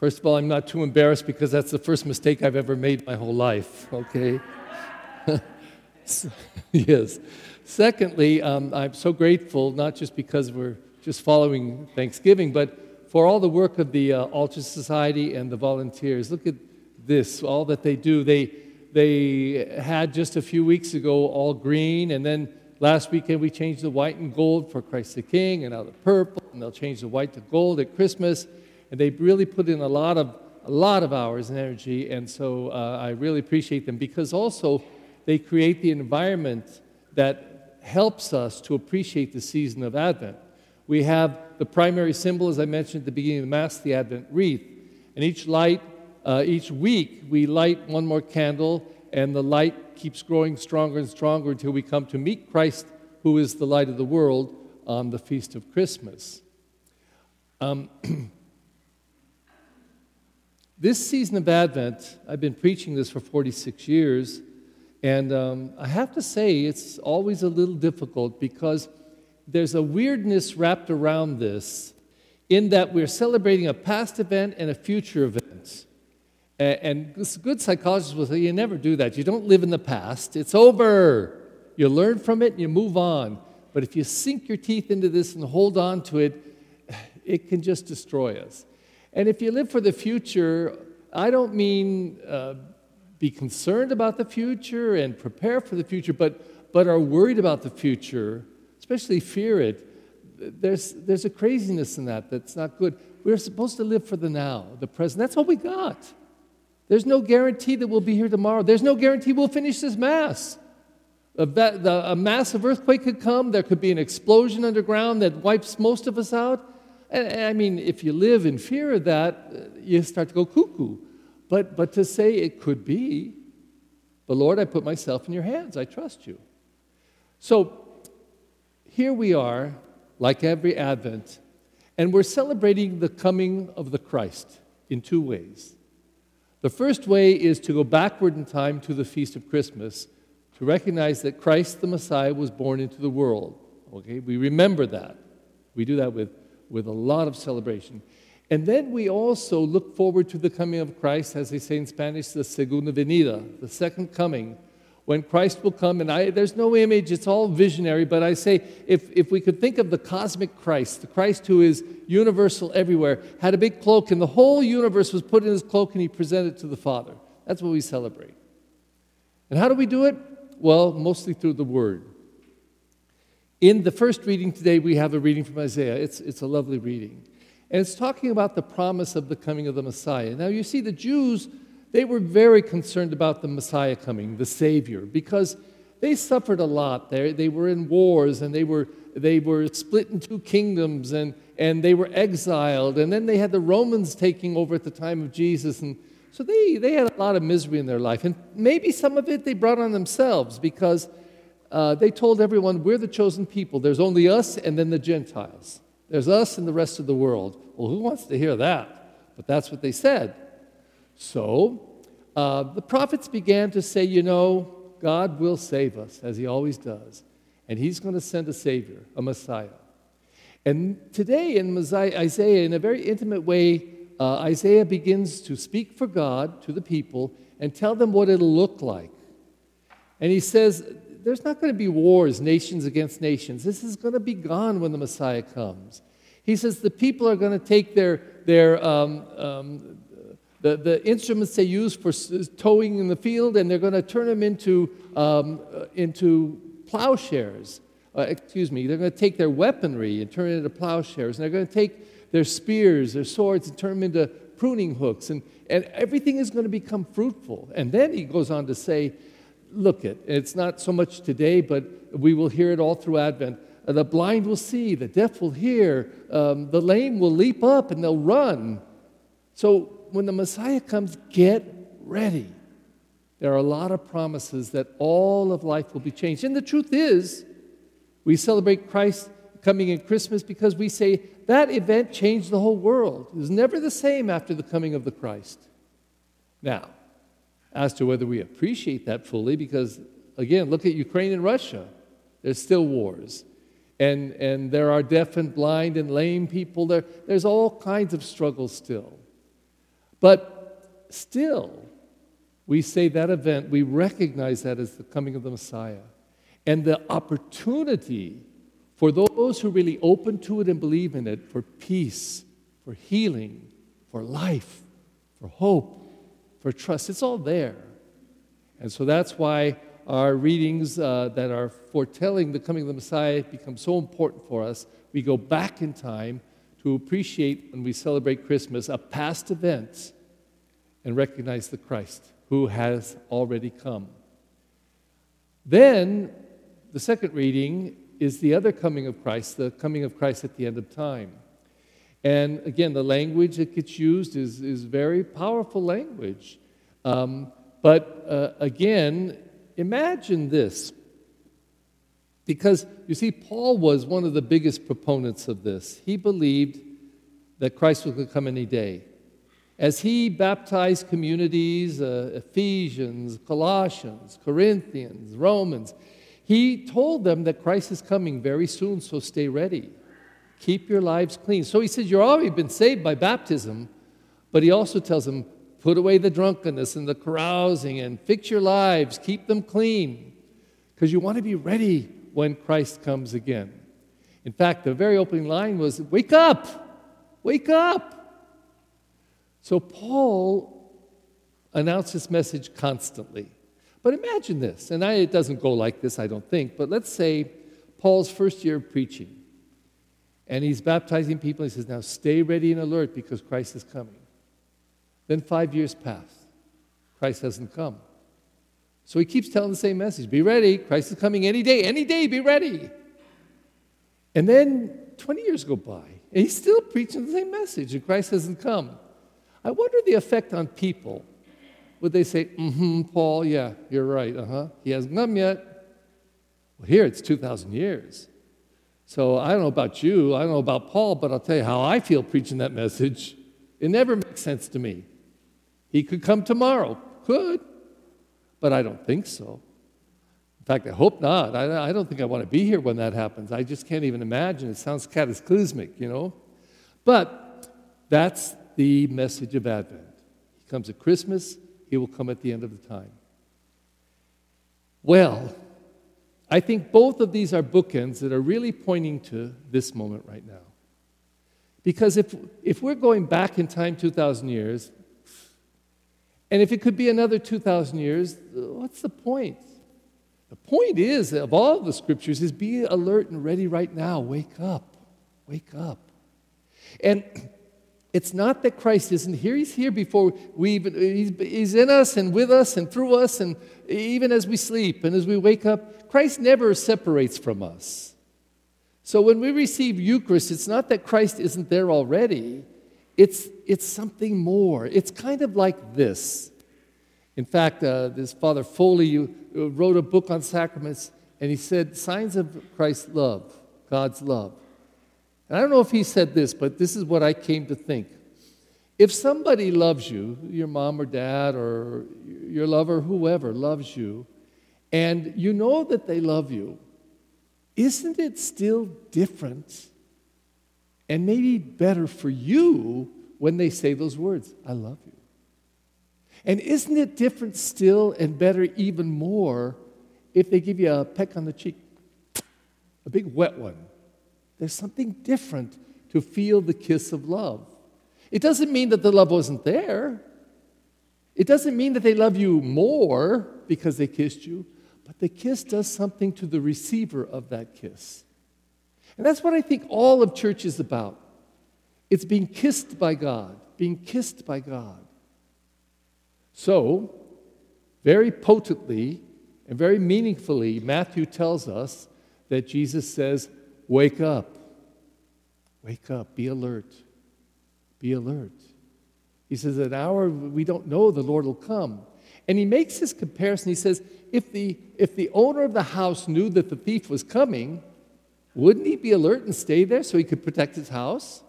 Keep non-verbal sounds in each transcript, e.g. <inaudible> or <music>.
First of all, I'm not too embarrassed because that's the first mistake I've ever made my whole life, okay? <laughs> yes. Secondly, um, I'm so grateful, not just because we're just following Thanksgiving, but for all the work of the uh, Altar Society and the volunteers. Look at this, all that they do. They, they had just a few weeks ago all green, and then last weekend we changed the white and gold for Christ the King, and now the purple, and they'll change the white to gold at Christmas. And they really put in a lot of, a lot of hours and energy, and so uh, I really appreciate them because also they create the environment that helps us to appreciate the season of Advent. We have the primary symbol, as I mentioned at the beginning of the Mass, the Advent wreath. And each light, uh, each week, we light one more candle, and the light keeps growing stronger and stronger until we come to meet Christ, who is the light of the world, on the feast of Christmas. Um, <clears throat> this season of Advent, I've been preaching this for 46 years. And um, I have to say, it's always a little difficult because there's a weirdness wrapped around this in that we're celebrating a past event and a future event. And, good psychologists will say, you never do that. You don't live in the past, it's over. You learn from it and you move on. But if you sink your teeth into this and hold on to it, <sighs> it can just destroy us. And if you live for the future, I don't mean uh, be concerned about the future and prepare for the future, but, but are worried about the future, especially fear it, there's, there's a craziness in that that's not good. We're supposed to live for the now, the present. That's all we got. There's no guarantee that we'll be here tomorrow. There's no guarantee we'll finish this Mass. A, a massive earthquake could come. There could be an explosion underground that wipes most of us out. And, I mean, if you live in fear of that, uh, you start to go cuckoo. But, but to say it could be, but Lord, I put myself in your hands. I trust you. So here we are, like every Advent, and we're celebrating the coming of the Christ in two ways. The first way is to go backward in time to the Feast of Christmas to recognize that Christ the Messiah was born into the world. Okay, we remember that. We do that with, with a lot of celebration. And then we also look forward to the coming of Christ, as they say in Spanish, the segunda venida, the second coming, when Christ will come. And I, there's no image, it's all visionary, but I say if, if we could think of the cosmic Christ, the Christ who is universal everywhere, had a big cloak, and the whole universe was put in his cloak, and he presented to the Father. That's what we celebrate. And how do we do it? Well, mostly through the Word. In the first reading today, we have a reading from Isaiah. It's, it's a lovely reading. And it's talking about the promise of the coming of the Messiah. Now, you see, the Jews, they were very concerned about the Messiah coming, the Savior, because they suffered a lot. They, they were in wars and they were, they were split into kingdoms and, and they were exiled. And then they had the Romans taking over at the time of Jesus. And so they, they had a lot of misery in their life. And maybe some of it they brought on themselves because uh, they told everyone, We're the chosen people. There's only us and then the Gentiles. There's us and the rest of the world. Well, who wants to hear that? But that's what they said. So uh, the prophets began to say, you know, God will save us, as He always does. And He's going to send a Savior, a Messiah. And today in Isaiah, in a very intimate way, uh, Isaiah begins to speak for God to the people and tell them what it'll look like. And he says, there's not going to be wars, nations against nations. This is going to be gone when the Messiah comes. He says the people are going to take their, their um, um, the, the instruments they use for towing in the field and they're going to turn them into, um, uh, into plowshares. Uh, excuse me, they're going to take their weaponry and turn it into plowshares. And they're going to take their spears, their swords, and turn them into pruning hooks. And, and everything is going to become fruitful. And then he goes on to say, look it. It's not so much today, but we will hear it all through Advent. Uh, the blind will see, the deaf will hear, um, the lame will leap up and they'll run. So when the Messiah comes, get ready. There are a lot of promises that all of life will be changed. And the truth is, we celebrate Christ coming in Christmas because we say that event changed the whole world. It was never the same after the coming of the Christ. Now, as to whether we appreciate that fully, because again, look at Ukraine and Russia. There's still wars. And, and there are deaf and blind and lame people. There, there's all kinds of struggles still. But still, we say that event, we recognize that as the coming of the Messiah. And the opportunity for those who really open to it and believe in it for peace, for healing, for life, for hope, for trust, it's all there. And so that's why our readings uh, that are foretelling the coming of the Messiah become so important for us. We go back in time to appreciate when we celebrate Christmas a past event and recognize the Christ who has already come. Then, the second reading is the other coming of Christ, the coming of Christ at the end of time. And again, the language that gets used is, is very powerful language. Um, but uh, again, imagine this. Because you see, Paul was one of the biggest proponents of this. He believed that Christ would come any day. As he baptized communities, uh, Ephesians, Colossians, Corinthians, Romans, he told them that Christ is coming very soon, so stay ready. Keep your lives clean. So he says, You've already been saved by baptism, but he also tells them, Put away the drunkenness and the carousing and fix your lives, keep them clean, because you want to be ready when Christ comes again. In fact, the very opening line was, Wake up! Wake up! So Paul announced this message constantly. But imagine this, and I, it doesn't go like this, I don't think, but let's say Paul's first year of preaching, and he's baptizing people. He says, Now stay ready and alert because Christ is coming. Then five years pass. Christ hasn't come. So he keeps telling the same message Be ready. Christ is coming any day. Any day, be ready. And then 20 years go by, and he's still preaching the same message, and Christ hasn't come. I wonder the effect on people. Would they say, mm hmm, Paul, yeah, you're right, uh huh, he hasn't come yet? Well, here it's 2,000 years. So I don't know about you, I don't know about Paul, but I'll tell you how I feel preaching that message. It never makes sense to me. He could come tomorrow, could but I don't think so. In fact, I hope not. I, I don't think I want to be here when that happens. I just can't even imagine. It sounds cataclysmic, you know? But that's the message of Advent. He comes at Christmas, he will come at the end of the time. Well, I think both of these are bookends that are really pointing to this moment right now. Because if, if we're going back in time 2,000 years, and if it could be another 2,000 years, what's the point? The point is, of all the scriptures, is be alert and ready right now. Wake up. Wake up. And it's not that Christ isn't here. He's here before we even, he's, in us and with us and through us, and even as we sleep and as we wake up. Christ never separates from us. So when we receive Eucharist, it's not that Christ isn't there already, it's, it's something more. It's kind of like this. In fact, uh, this Father Foley uh, wrote a book on sacraments, and he said, Signs of Christ's love, God's love. And I don't know if he said this, but this is what I came to think. If somebody loves you, your mom or dad or your lover, whoever loves you, and you know that they love you, isn't it still different and maybe better for you when they say those words, I love you. And isn't it different still and better even more if they give you a peck on the cheek, a big wet one? There's something different to feel the kiss of love. It doesn't mean that the love wasn't there. It doesn't mean that they love you more because they kissed you, but the kiss does something to the receiver of that kiss. And that's what I think all of church is about. It's being kissed by God, being kissed by God. So, very potently and very meaningfully, Matthew tells us that Jesus says, Wake up. Wake up. Be alert. Be alert. He says, an hour we don't know, the Lord will come. And he makes this comparison. He says, if the, if the owner of the house knew that the thief was coming, wouldn't he be alert and stay there so he could protect his house?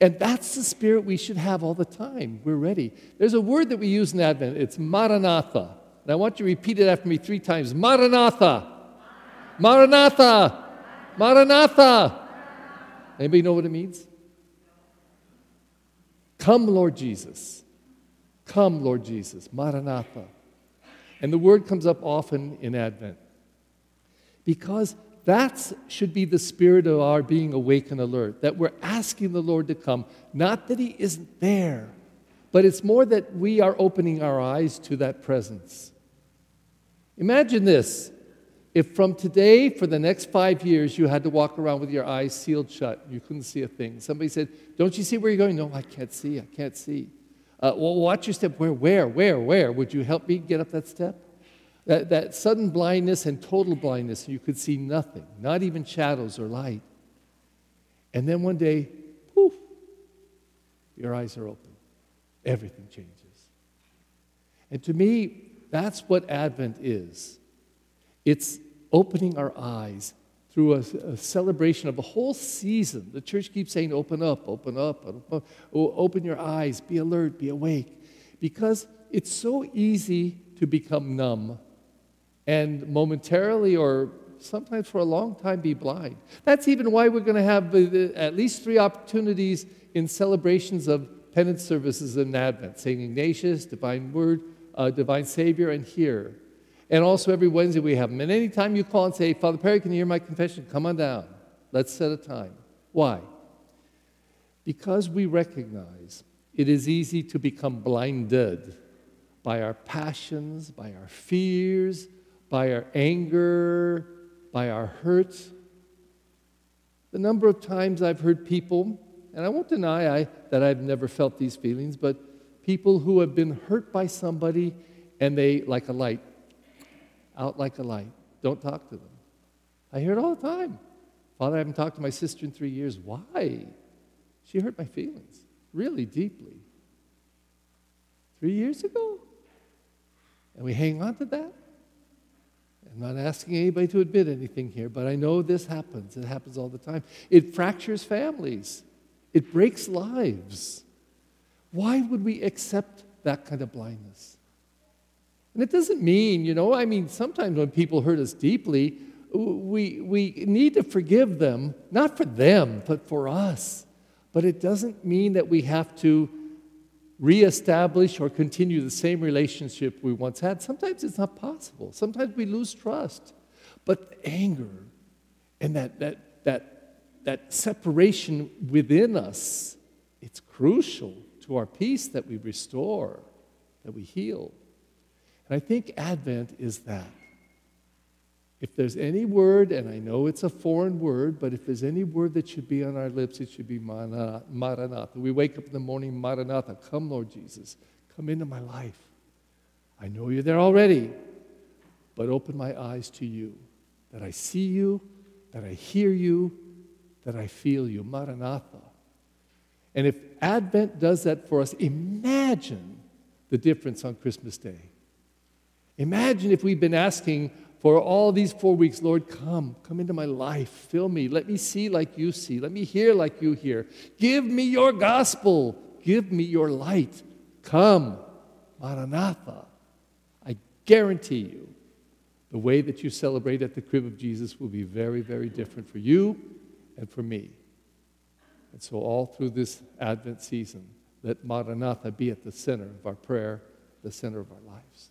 And that's the spirit we should have all the time. We're ready. There's a word that we use in Advent. It's Maranatha. And I want you to repeat it after me three times Maranatha. Maranatha. Maranatha. Anybody know what it means? Come, Lord Jesus. Come, Lord Jesus, Maranatha. And the word comes up often in Advent because that should be the spirit of our being awake and alert, that we're asking the Lord to come, not that He isn't there, but it's more that we are opening our eyes to that presence. Imagine this if from today for the next five years you had to walk around with your eyes sealed shut, you couldn't see a thing. Somebody said, Don't you see where you're going? No, I can't see. I can't see. Uh, well, watch your step. Where, where, where, where? Would you help me get up that step? That, that sudden blindness and total blindness, you could see nothing, not even shadows or light. And then one day, poof, your eyes are open. Everything changes. And to me, that's what Advent is. It's opening our eyes through a, a, celebration of a whole season. The church keeps saying, open up, open up, open, up. open your eyes, be alert, be awake. Because it's so easy to become numb and momentarily or sometimes for a long time be blind. That's even why we're going to have at least three opportunities in celebrations of penance services in Advent St. Ignatius, Divine Word, uh, Divine Savior, and here. And also every Wednesday we have them. And anytime you call and say, Father Perry, can you hear my confession? Come on down. Let's set a time. Why? Because we recognize it is easy to become blinded by our passions, by our fears, by our anger, by our hurts. The number of times I've heard people, and I won't deny I, that I've never felt these feelings, but people who have been hurt by somebody and they, like a light, out like a light. Don't talk to them. I hear it all the time. Father, I haven't talked to my sister in three years. Why? She hurt my feelings really deeply. Three years ago? And we hang on to that? I'm not asking anybody to admit anything here, but I know this happens. It happens all the time. It fractures families, it breaks lives. Why would we accept that kind of blindness? And it doesn't mean, you know, I mean, sometimes when people hurt us deeply, we, we need to forgive them, not for them, but for us. But it doesn't mean that we have to reestablish or continue the same relationship we once had. Sometimes it's not possible. Sometimes we lose trust. But anger and that, that, that, that separation within us, it's crucial to our peace that we restore, that we heal. And I think Advent is that. If there's any word, and I know it's a foreign word, but if there's any word that should be on our lips, it should be Maranatha. We wake up in the morning, Maranatha, come, Lord Jesus, come into my life. I know you're there already, but open my eyes to you, that I see you, that I hear you, that I feel you. Maranatha. And if Advent does that for us, imagine the difference on Christmas Day. Imagine if we've been asking for all these four weeks, Lord, come, come into my life, fill me, let me see like you see, let me hear like you hear. Give me your gospel, give me your light. Come, Maranatha. I guarantee you, the way that you celebrate at the crib of Jesus will be very, very different for you and for me. And so, all through this Advent season, let Maranatha be at the center of our prayer, the center of our lives.